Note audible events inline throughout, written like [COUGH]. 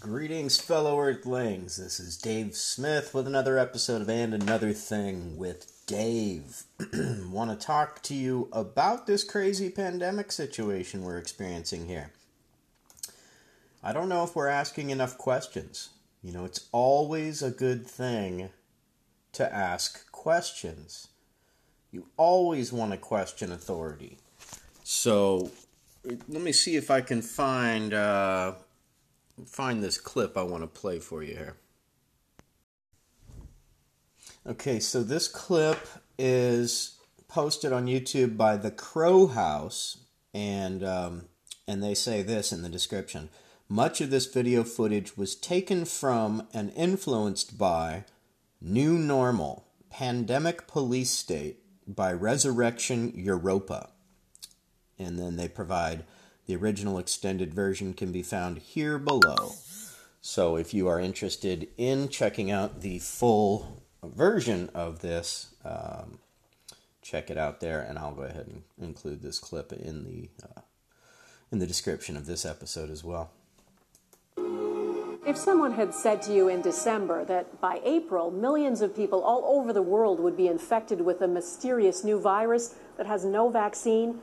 Greetings, fellow Earthlings. This is Dave Smith with another episode of And Another Thing with Dave. [CLEARS THROAT] Want to talk to you about this crazy pandemic situation we're experiencing here. I don't know if we're asking enough questions. You know, it's always a good thing to ask questions. You always want to question authority. So, let me see if I can find. Uh, find this clip I want to play for you here. Okay, so this clip is posted on YouTube by the Crow House, and um, and they say this in the description. Much of this video footage was taken from and influenced by New Normal Pandemic Police State by Resurrection Europa. And then they provide the original extended version can be found here below. So if you are interested in checking out the full version of this, um, check it out there, and I'll go ahead and include this clip in the uh, in the description of this episode as well. If someone had said to you in December that by April, millions of people all over the world would be infected with a mysterious new virus that has no vaccine,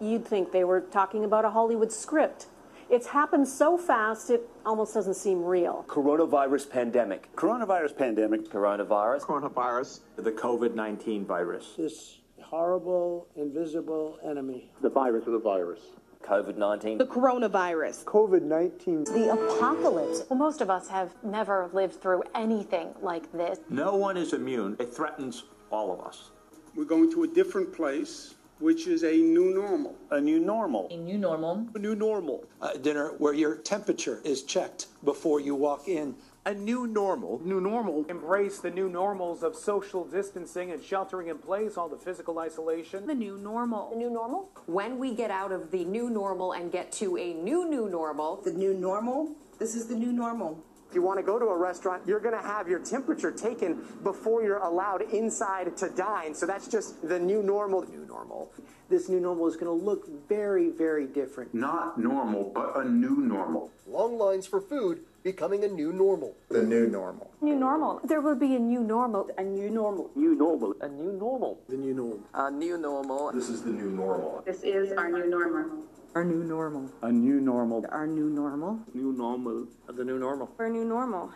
you'd think they were talking about a Hollywood script. It's happened so fast, it almost doesn't seem real. Coronavirus pandemic. Coronavirus pandemic. Coronavirus. Coronavirus. The COVID 19 virus. This horrible, invisible enemy. The virus of the virus. COVID 19. The coronavirus. COVID 19. The apocalypse. Well, most of us have never lived through anything like this. No one is immune. It threatens all of us. We're going to a different place which is a new normal. A new normal. A new normal. A new normal. A dinner where your temperature is checked before you walk in. A new normal. New normal. Embrace the new normals of social distancing and sheltering in place, all the physical isolation. The new normal. The new normal? When we get out of the new normal and get to a new new normal. The new normal? This is the new normal. If you want to go to a restaurant, you're going to have your temperature taken before you're allowed inside to dine. So that's just the new normal. New normal. This new normal is going to look very, very different. Not normal, but a new normal. Long lines for food becoming a new normal. The new normal. New normal. There will be a new normal. A new normal. New normal. A new normal. The new normal. A new normal. This is the new normal. This is our new normal. Our new normal. A new normal. Our new normal. New normal. The new normal. Our new normal.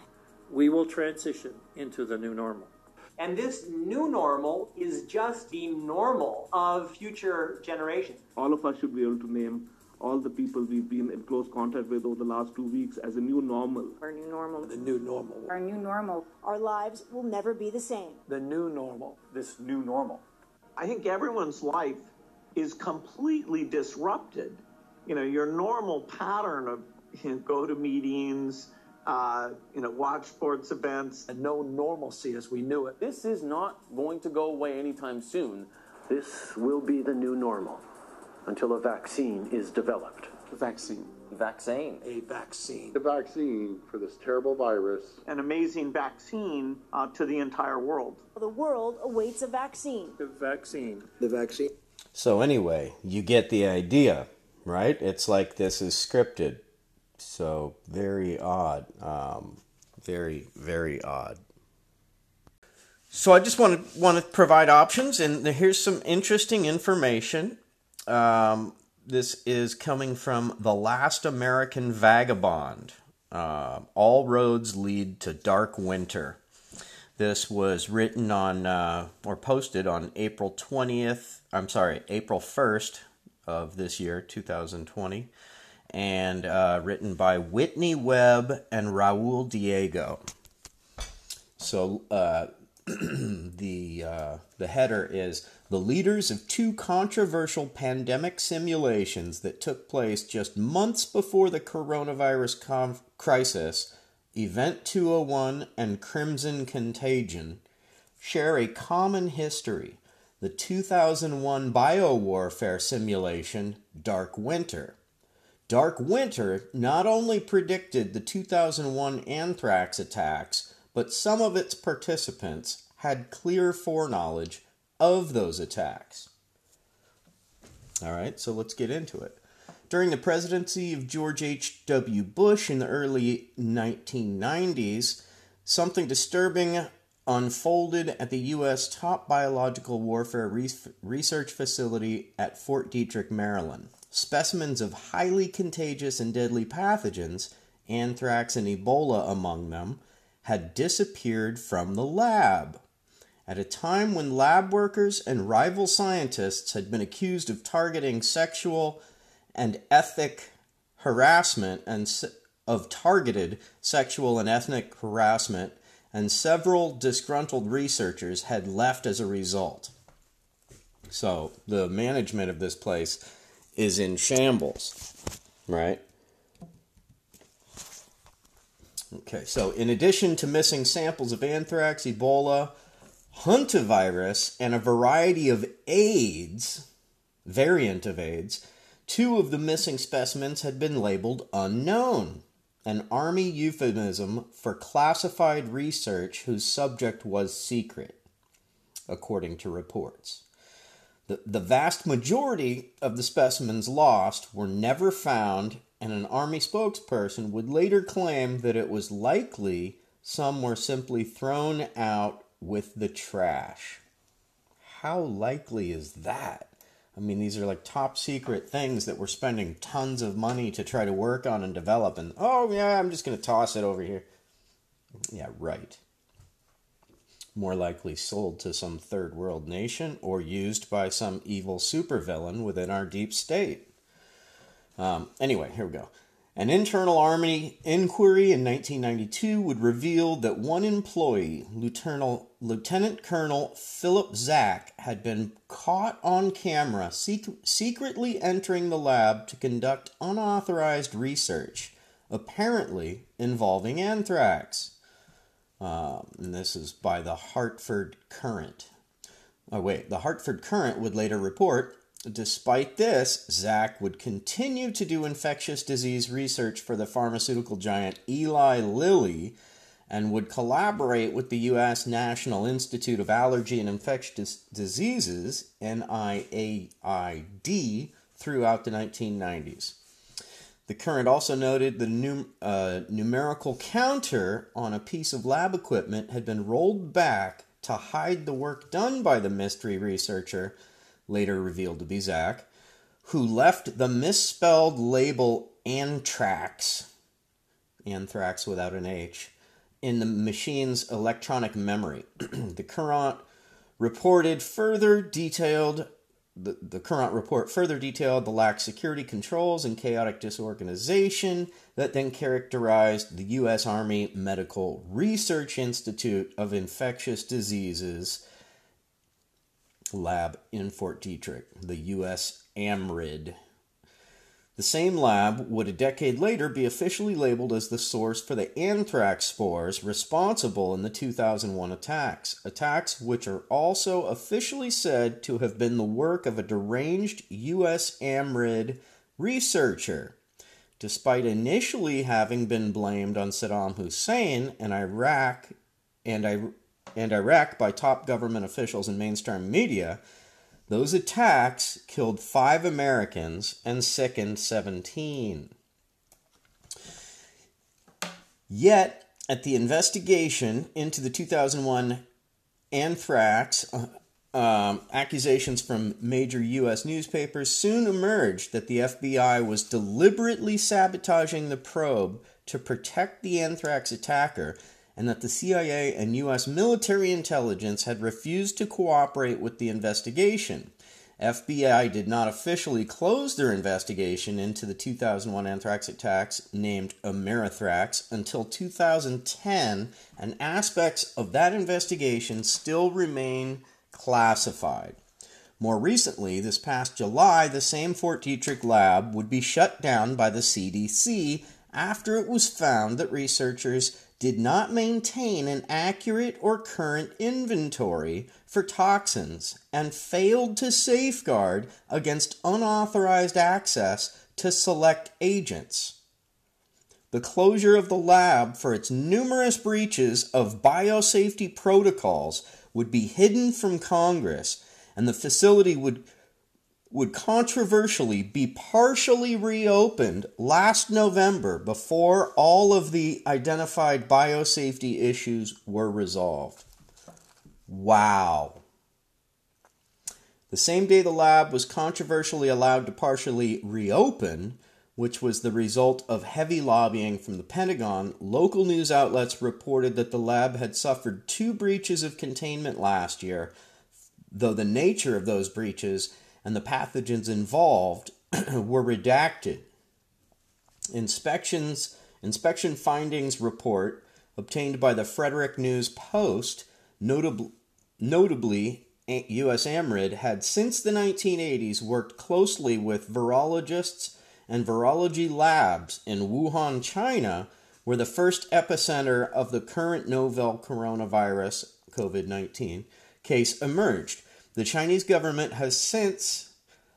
We will transition into the new normal. And this new normal is just the normal of future generations. All of us should be able to name all the people we've been in close contact with over the last two weeks as a new normal. Our new normal. The new normal. Our new normal. Our lives will never be the same. The new normal. This new normal. I think everyone's life is completely disrupted. You know, your normal pattern of you know, go to meetings, uh, you know, watch sports events. And no normalcy as we knew it. This is not going to go away anytime soon. This will be the new normal until a vaccine is developed. The vaccine. Vaccine. A vaccine. The vaccine for this terrible virus. An amazing vaccine uh, to the entire world. The world awaits a vaccine. The vaccine. The vaccine. So, anyway, you get the idea, right? It's like this is scripted. So, very odd. Um, very, very odd. So, I just want to want to provide options, and here's some interesting information. Um, this is coming from The Last American Vagabond. Uh, All roads lead to dark winter. This was written on uh, or posted on April 20th, I'm sorry, April 1st of this year, 2020, and uh, written by Whitney Webb and Raul Diego. So uh, [CLEARS THROAT] the uh, the header is the leaders of two controversial pandemic simulations that took place just months before the coronavirus conf- crisis, Event 201 and Crimson Contagion, share a common history. The 2001 biowarfare simulation, Dark Winter. Dark Winter not only predicted the 2001 anthrax attacks, but some of its participants had clear foreknowledge of those attacks. All right, so let's get into it. During the presidency of George H.W. Bush in the early 1990s, something disturbing unfolded at the U.S. top biological warfare research facility at Fort Detrick, Maryland. Specimens of highly contagious and deadly pathogens, anthrax and Ebola among them, had disappeared from the lab. At a time when lab workers and rival scientists had been accused of targeting sexual and ethnic harassment and of targeted sexual and ethnic harassment and several disgruntled researchers had left as a result. So the management of this place is in shambles, right? Okay, so in addition to missing samples of anthrax, Ebola, hantavirus, and a variety of AIDS, variant of AIDS, two of the missing specimens had been labeled unknown, an Army euphemism for classified research whose subject was secret, according to reports. The, the vast majority of the specimens lost were never found, and an Army spokesperson would later claim that it was likely some were simply thrown out with the trash. How likely is that? I mean, these are like top secret things that we're spending tons of money to try to work on and develop, and oh, yeah, I'm just going to toss it over here. Yeah, right. More likely sold to some third world nation or used by some evil supervillain within our deep state. Um, anyway, here we go. An internal Army inquiry in 1992 would reveal that one employee, Lieutenant, Colonel Philip Zack, had been caught on camera sec- secretly entering the lab to conduct unauthorized research, apparently involving anthrax. Um, and this is by the Hartford Courant. Oh, wait, the Hartford Courant would later report Despite this, Zack would continue to do infectious disease research for the pharmaceutical giant Eli Lilly and would collaborate with the U.S. National Institute of Allergy and Infectious Diseases, NIAID, throughout the 1990s. The Courant also noted the num- uh, numerical counter on a piece of lab equipment had been rolled back to hide the work done by the mystery researcher later revealed to be Zack, who left the misspelled label anthrax, anthrax without an H, in the machine's electronic memory. [CLEARS THROAT] the Courant reported further detailed the, the Courant report further detailed the lax security controls and chaotic disorganization that then characterized the U.S. Army Medical Research Institute of Infectious Diseases lab in Fort Detrick, the U.S. AMRID. The same lab would a decade later be officially labeled as the source for the anthrax spores responsible in the 2001 attacks, attacks which are also officially said to have been the work of a deranged USAMRIID researcher. Despite initially having been blamed on Saddam Hussein and Iraq and and Iraq by top government officials and mainstream media, those attacks killed five Americans and sickened 17. Yet, at the investigation into the 2001 anthrax uh, um, accusations from major U.S. newspapers soon emerged that the FBI was deliberately sabotaging the probe to protect the anthrax attacker and that the CIA and U.S. military intelligence had refused to cooperate with the investigation. FBI did not officially close their investigation into the 2001 anthrax attacks named Amerithrax until 2010, and aspects of that investigation still remain classified. More recently, this past July, the same Fort Detrick lab would be shut down by the CDC after it was found that researchers did not maintain an accurate or current inventory for toxins and failed to safeguard against unauthorized access to select agents. The closure of the lab for its numerous breaches of biosafety protocols would be hidden from Congress, and the facility would would controversially be partially reopened last November before all of the identified biosafety issues were resolved. Wow. The same day the lab was controversially allowed to partially reopen, which was the result of heavy lobbying from the Pentagon, local news outlets reported that the lab had suffered two breaches of containment last year, though the nature of those breaches and the pathogens involved [CLEARS THROAT] were redacted. Inspections inspection findings report obtained by the Frederick News Post notably notably USAMRIID had since the 1980s worked closely with virologists and virology labs in Wuhan, China, where the first epicenter of the current novel coronavirus COVID-19 case emerged. The Chinese government has since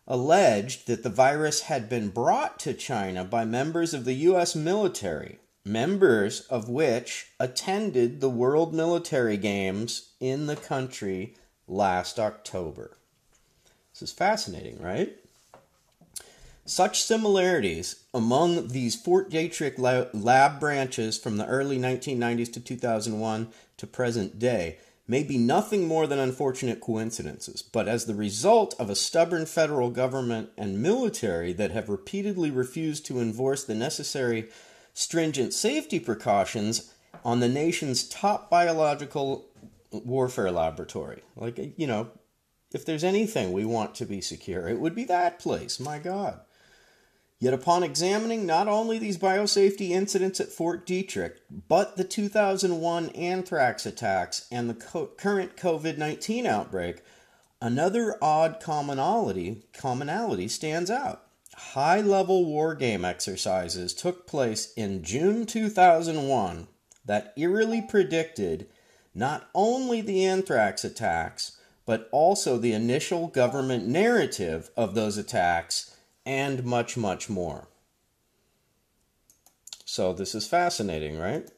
alleged that the virus had been brought to China by members of the US military, members of which attended the World Military Games in the country last October. This is fascinating, right? Such similarities among these Fort Detrick lab branches from the early 1990s to 2001 to present day may be nothing more than unfortunate coincidences, but as the result of a stubborn federal government and military that have repeatedly refused to enforce the necessary stringent safety precautions on the nation's top biological warfare laboratory. Like, you know, if there's anything we want to be secure, it would be that place. My God. Yet, upon examining not only these biosafety incidents at Fort Detrick, but the 2001 anthrax attacks and the co- current COVID 19 outbreak, another odd commonality, commonality stands out. High level war game exercises took place in June 2001 that eerily predicted not only the anthrax attacks, but also the initial government narrative of those attacks and much, much more. So, this is fascinating, right?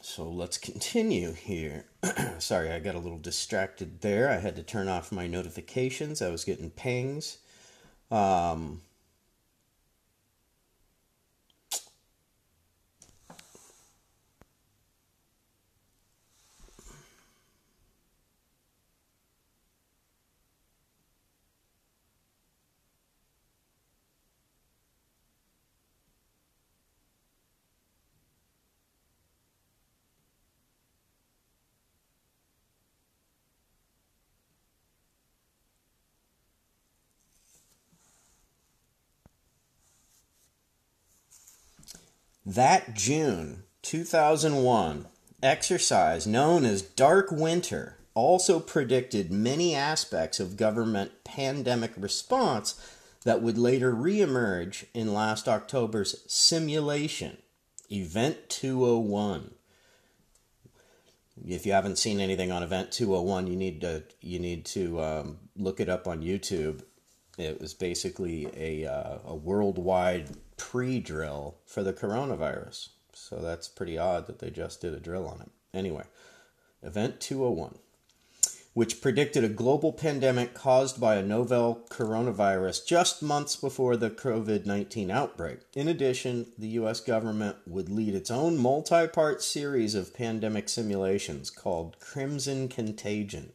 So, let's continue here. [CLEARS THROAT] Sorry, I got a little distracted there. I had to turn off my notifications, I was getting pings. Um, That June 2001 exercise, known as Dark Winter, also predicted many aspects of government pandemic response that would later reemerge in last October's simulation, Event 201. If you haven't seen anything on Event 201, you need to you need to um, look it up on YouTube. It was basically a uh, a worldwide pre drill for the coronavirus. So that's pretty odd that they just did a drill on it. Anyway, Event 201, which predicted a global pandemic caused by a novel coronavirus just months before the COVID 19 outbreak. In addition, the US government would lead its own multi part series of pandemic simulations called Crimson Contagion.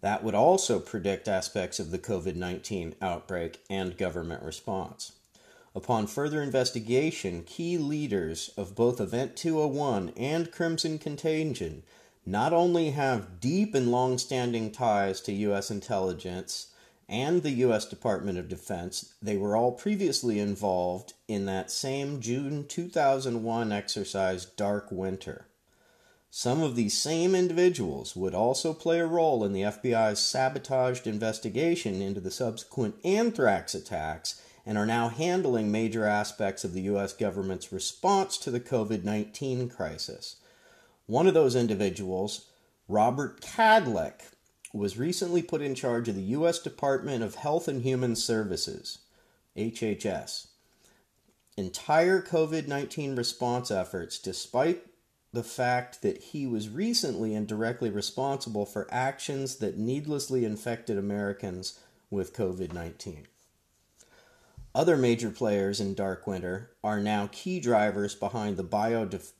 That would also predict aspects of the COVID 19 outbreak and government response. Upon further investigation, key leaders of both Event 201 and Crimson Contagion not only have deep and long standing ties to U.S. intelligence and the U.S. Department of Defense, they were all previously involved in that same June 2001 exercise, Dark Winter. Some of these same individuals would also play a role in the FBI's sabotaged investigation into the subsequent anthrax attacks and are now handling major aspects of the U.S. government's response to the COVID 19 crisis. One of those individuals, Robert Kadlec, was recently put in charge of the U.S. Department of Health and Human Services, HHS. Entire COVID 19 response efforts, despite the fact that he was recently and directly responsible for actions that needlessly infected Americans with COVID 19. Other major players in Dark Winter are now key drivers behind the biodef-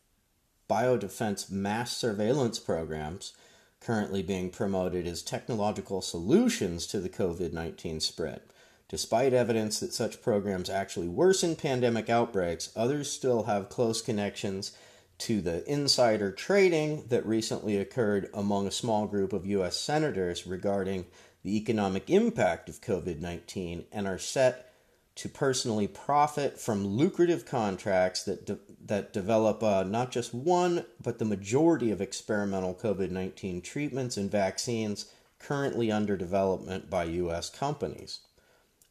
biodefense mass surveillance programs currently being promoted as technological solutions to the COVID 19 spread. Despite evidence that such programs actually worsen pandemic outbreaks, others still have close connections to the insider trading that recently occurred among a small group of U.S. senators regarding the economic impact of COVID 19 and are set to personally profit from lucrative contracts that, de- that develop uh, not just one, but the majority of experimental COVID 19 treatments and vaccines currently under development by U.S. companies.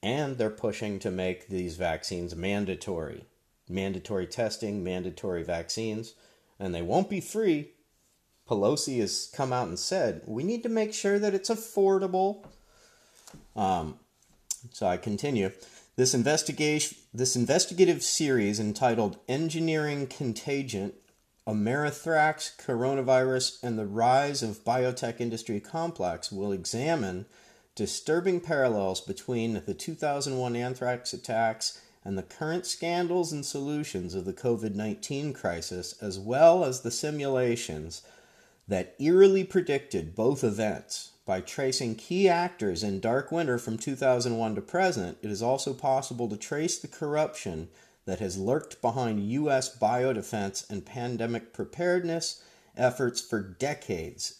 And they're pushing to make these vaccines mandatory. Mandatory testing, mandatory vaccines, and they won't be free. Pelosi has come out and said we need to make sure that it's affordable. Um, so I continue. This investigation, this investigative series entitled "Engineering Contagion: Amerithrax, Coronavirus, and the Rise of Biotech Industry Complex," will examine disturbing parallels between the 2001 anthrax attacks and the current scandals and solutions of the COVID 19 crisis, as well as the simulations that eerily predicted both events. By tracing key actors in Dark Winter from 2001 to present, it is also possible to trace the corruption that has lurked behind U.S. biodefense and pandemic preparedness efforts for decades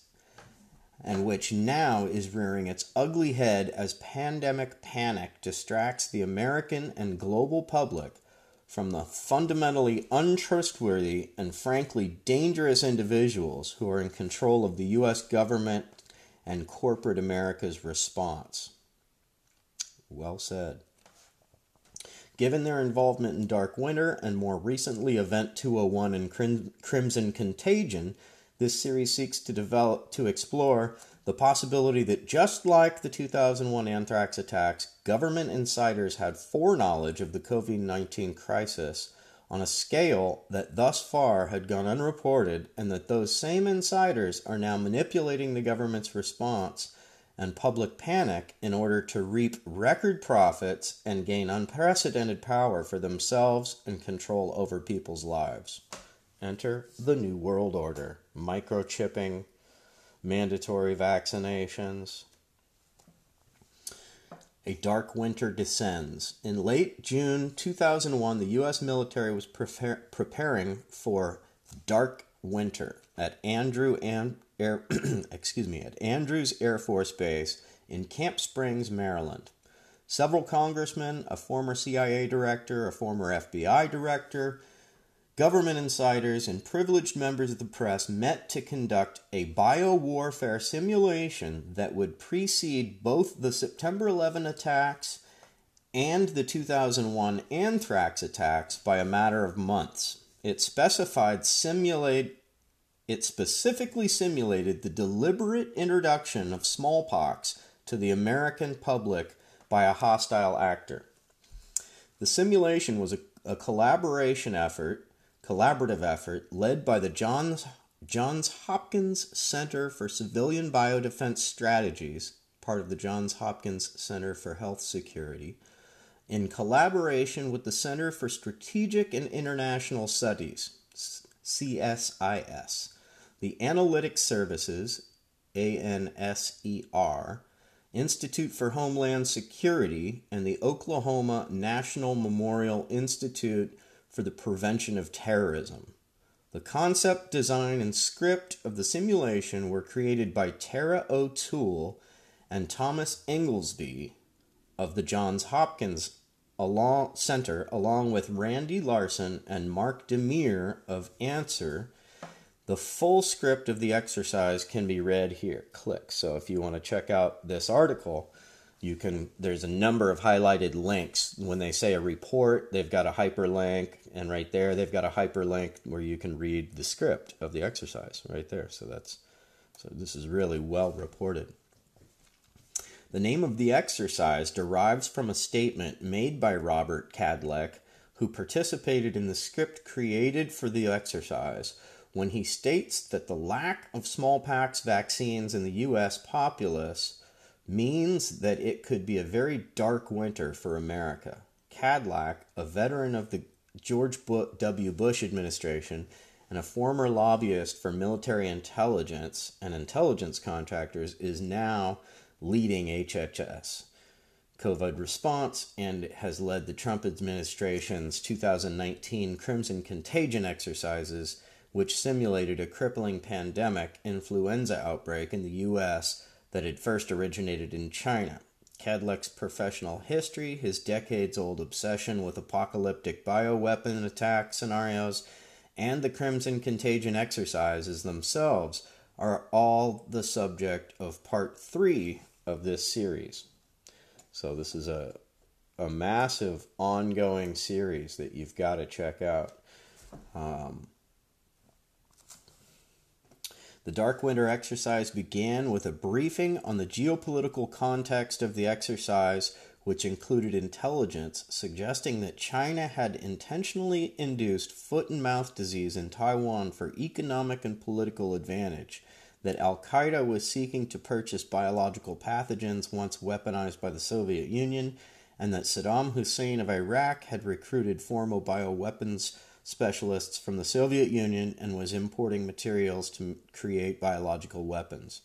and which now is rearing its ugly head as pandemic panic distracts the American and global public from the fundamentally untrustworthy and frankly dangerous individuals who are in control of the U.S. government and corporate America's response. Well said. Given their involvement in Dark Winter and more recently Event 201 and Crim- Crimson Contagion, this series seeks to develop to explore the possibility that just like the 2001 anthrax attacks, government insiders had foreknowledge of the COVID-19 crisis on a scale that thus far had gone unreported and that those same insiders are now manipulating the government's response and public panic in order to reap record profits and gain unprecedented power for themselves and control over people's lives. Enter the New World Order microchipping, mandatory vaccinations. A dark winter descends. In late June 2001, the U.S. military was prepar- preparing for dark winter at Andrew and Air, [CLEARS THROAT] excuse me, at Andrews Air Force Base in Camp Springs, Maryland. Several congressmen, a former CIA director, a former FBI director, government insiders, and privileged members of the press met to conduct a biowarfare simulation that would precede both the September 11 attacks and the 2001 anthrax attacks by a matter of months. It specified simulate it specifically simulated the deliberate introduction of smallpox to the American public by a hostile actor. The simulation was a, a collaboration effort collaborative effort led by the Johns, Johns Hopkins Center for Civilian Biodefense Strategies, part of the Johns Hopkins Center for Health Security, in collaboration with the Center for Strategic and International Studies, CSIS, the Analytic Services, ANSER, Institute for Homeland Security, and the Oklahoma National Memorial Institute for the prevention of terrorism. The concept, design, and script of the simulation were created by Tara O'Toole and Thomas Inglesby of the Johns Hopkins Center, along with Randy Larsen and Mark DeMier of ANSER. The full script of the exercise can be read here. Click. So if you want to check out this article, you can there's a number of highlighted links when they say a report they've got a hyperlink and right there they've got a hyperlink where you can read the script of the exercise right there so that's so this is really well reported the name of the exercise derives from a statement made by Robert Kadlec who participated in the script created for the exercise when he states that the lack of smallpox vaccines in the U.S. populace means that it could be a very dark winter for America. Kadlec, a veteran of the George W. Bush administration and a former lobbyist for military intelligence and intelligence contractors, is now leading HHS. COVID response and has led the Trump administration's 2019 Crimson Contagion exercises, which simulated a crippling pandemic influenza outbreak in the U.S. that had first originated in China. Kadlec's professional history, his decades old obsession with apocalyptic bioweapon attack scenarios, and the Crimson Contagion exercises themselves are all the subject of part three of this series. So, this is a, a massive ongoing series that you've got to check out. Um, the Dark Winter exercise began with a briefing on the geopolitical context of the exercise, which included intelligence suggesting that China had intentionally induced foot and mouth disease in Taiwan for economic and political advantage, that Al Qaeda was seeking to purchase biological pathogens once weaponized by the Soviet Union, and that Saddam Hussein of Iraq had recruited former bioweapons specialists from the Soviet Union and was importing materials to create biological weapons.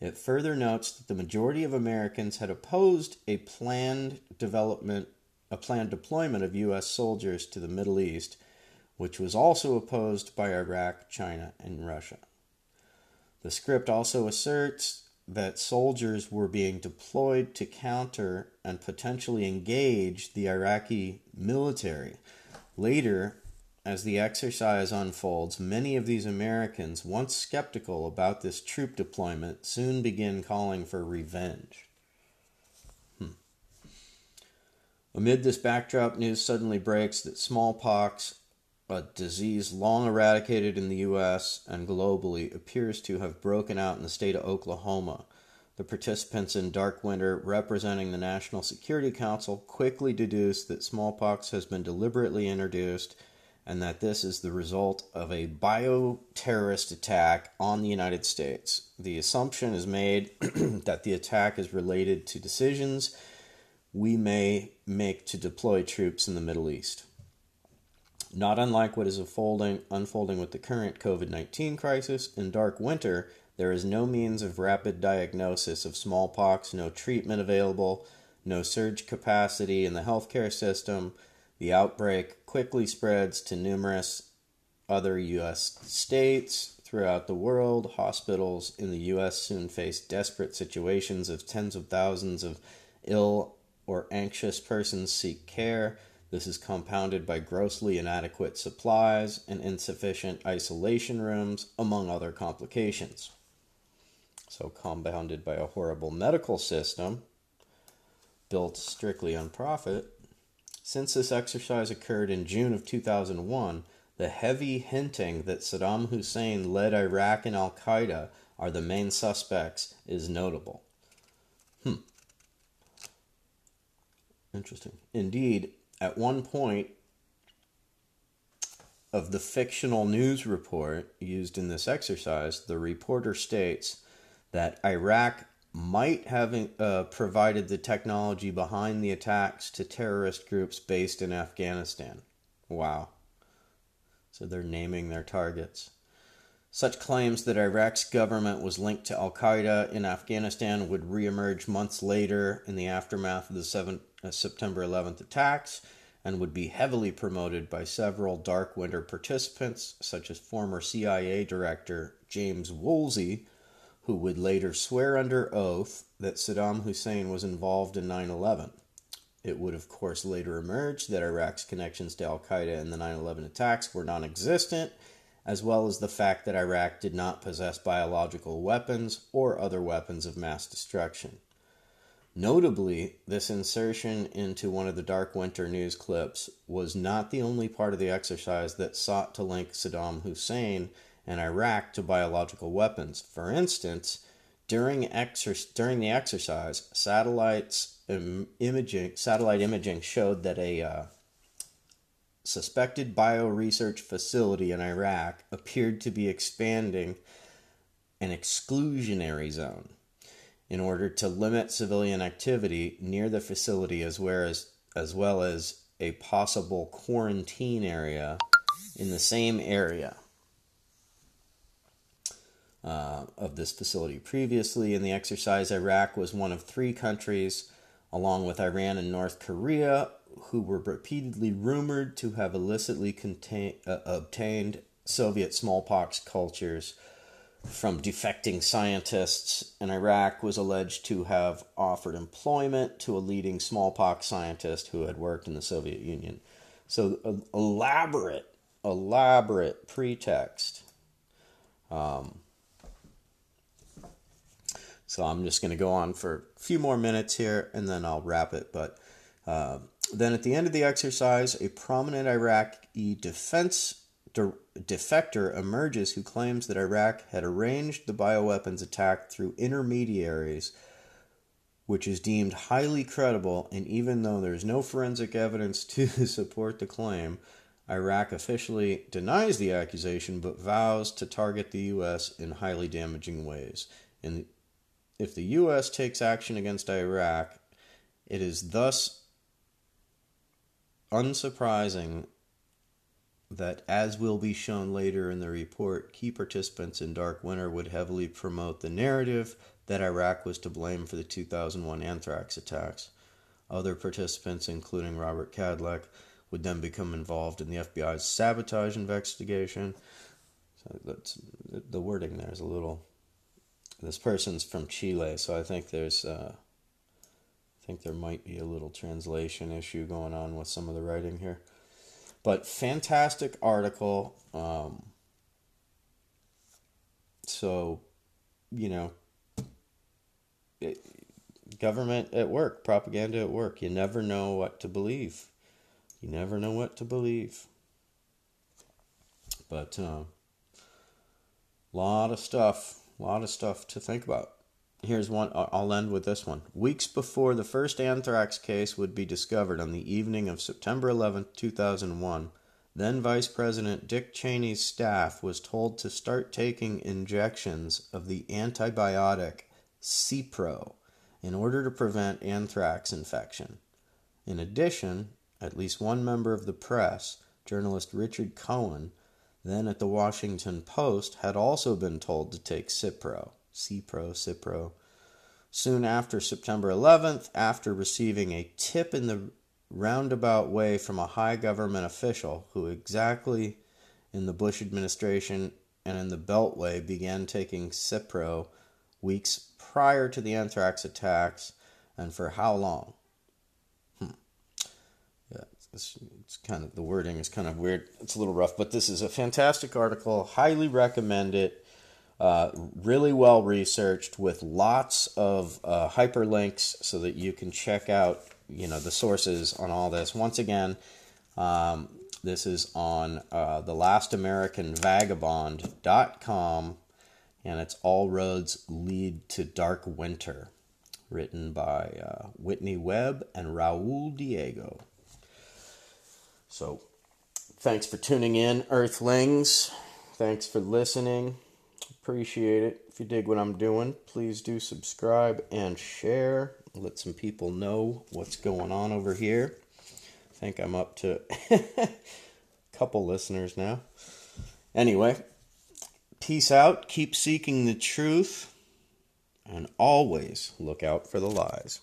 It further notes that the majority of Americans had opposed a planned development a planned deployment of US soldiers to the Middle East, which was also opposed by Iraq, China, and Russia. The script also asserts that soldiers were being deployed to counter and potentially engage the Iraqi military. Later, as the exercise unfolds, many of these Americans, once skeptical about this troop deployment, soon begin calling for revenge. Hmm. Amid this backdrop, news suddenly breaks that smallpox, a disease long eradicated in the U.S. and globally, appears to have broken out in the state of Oklahoma. The participants in Dark Winter, representing the National Security Council, quickly deduce that smallpox has been deliberately introduced and that this is the result of a bioterrorist attack on the United States. The assumption is made [CLEARS THROAT] that the attack is related to decisions we may make to deploy troops in the Middle East. Not unlike what is unfolding, unfolding with the current COVID 19 crisis, in dark winter, there is no means of rapid diagnosis of smallpox, no treatment available, no surge capacity in the healthcare system, the outbreak quickly spreads to numerous other U.S. states throughout the world. Hospitals in the U.S. soon face desperate situations of tens of thousands of ill or anxious persons seek care. This is compounded by grossly inadequate supplies and insufficient isolation rooms, among other complications. So, compounded by a horrible medical system built strictly on profit, since this exercise occurred in June of 2001, the heavy hinting that Saddam Hussein led Iraq and Al Qaeda are the main suspects is notable. Hmm. Interesting. Indeed, at one point of the fictional news report used in this exercise, the reporter states that Iraq might have uh, provided the technology behind the attacks to terrorist groups based in Afghanistan. Wow. So they're naming their targets. Such claims that Iraq's government was linked to Al Qaeda in Afghanistan would reemerge months later in the aftermath of the 7, uh, September 11th attacks and would be heavily promoted by several Dark Winter participants, such as former CIA Director James Woolsey, who would later swear under oath that Saddam Hussein was involved in 9 11. It would, of course, later emerge that Iraq's connections to Al Qaeda and the 9 11 attacks were non existent, as well as the fact that Iraq did not possess biological weapons or other weapons of mass destruction. Notably, this insertion into one of the Dark Winter news clips was not the only part of the exercise that sought to link Saddam Hussein and Iraq to biological weapons. For instance, during, during the exercise, satellites Im- imaging satellite imaging showed that a uh, suspected bioresearch facility in Iraq appeared to be expanding an exclusionary zone in order to limit civilian activity near the facility as well as, as well as a possible quarantine area in the same area uh, of this facility. Previously, in the exercise, Iraq was one of three countries, along with Iran and North Korea, who were repeatedly rumored to have illicitly contain, uh, obtained Soviet smallpox cultures from defecting scientists, and Iraq was alleged to have offered employment to a leading smallpox scientist who had worked in the Soviet Union. So, elaborate, elaborate pretext. Um, so, I'm just going to go on for a few more minutes here and then I'll wrap it. But uh, then at the end of the exercise, a prominent Iraqi defense de- defector emerges who claims that Iraq had arranged the bioweapons attack through intermediaries, which is deemed highly credible. And even though there's no forensic evidence to [LAUGHS] support the claim, Iraq officially denies the accusation but vows to target the U.S. in highly damaging ways. And if the U.S. takes action against Iraq, it is thus unsurprising that, as will be shown later in the report, key participants in Dark Winter would heavily promote the narrative that Iraq was to blame for the 2001 anthrax attacks. Other participants, including Robert Kadlec, would then become involved in the FBI's sabotage investigation. So that's the wording there is a little. This person's from Chile, so I think there's. Uh, I think there might be a little translation issue going on with some of the writing here. But fantastic article. Um, so, you know, it, government at work, propaganda at work. You never know what to believe. You never know what to believe. But a uh, lot of stuff, a lot of stuff to think about. Here's one, I'll end with this one. Weeks before the first anthrax case would be discovered on the evening of September 11, 2001, then Vice President Dick Cheney's staff was told to start taking injections of the antibiotic Cipro in order to prevent anthrax infection. In addition, at least one member of the press, journalist Richard Cohen, then at the Washington Post, had also been told to take Cipro. Cipro, Cipro. Soon after September 11th, after receiving a tip in the roundabout way from a high government official who exactly in the Bush administration and in the Beltway began taking Cipro weeks prior to the anthrax attacks and for how long? It's, kind of the wording is kind of weird. It's a little rough, but this is a fantastic article. Highly recommend it. Uh, really well researched with lots of uh, hyperlinks so that you can check out you know the sources on all this. Once again, um, this is on uh, the Last American Vagabond.com, and it's All Roads Lead to Dark Winter, written by uh, Whitney Webb and Raul Diego. So, thanks for tuning in, Earthlings. Thanks for listening. Appreciate it. If you dig what I'm doing, please do subscribe and share. Let some people know what's going on over here. I think I'm up to a [LAUGHS] couple listeners now. Anyway, peace out. Keep seeking the truth. And always look out for the lies.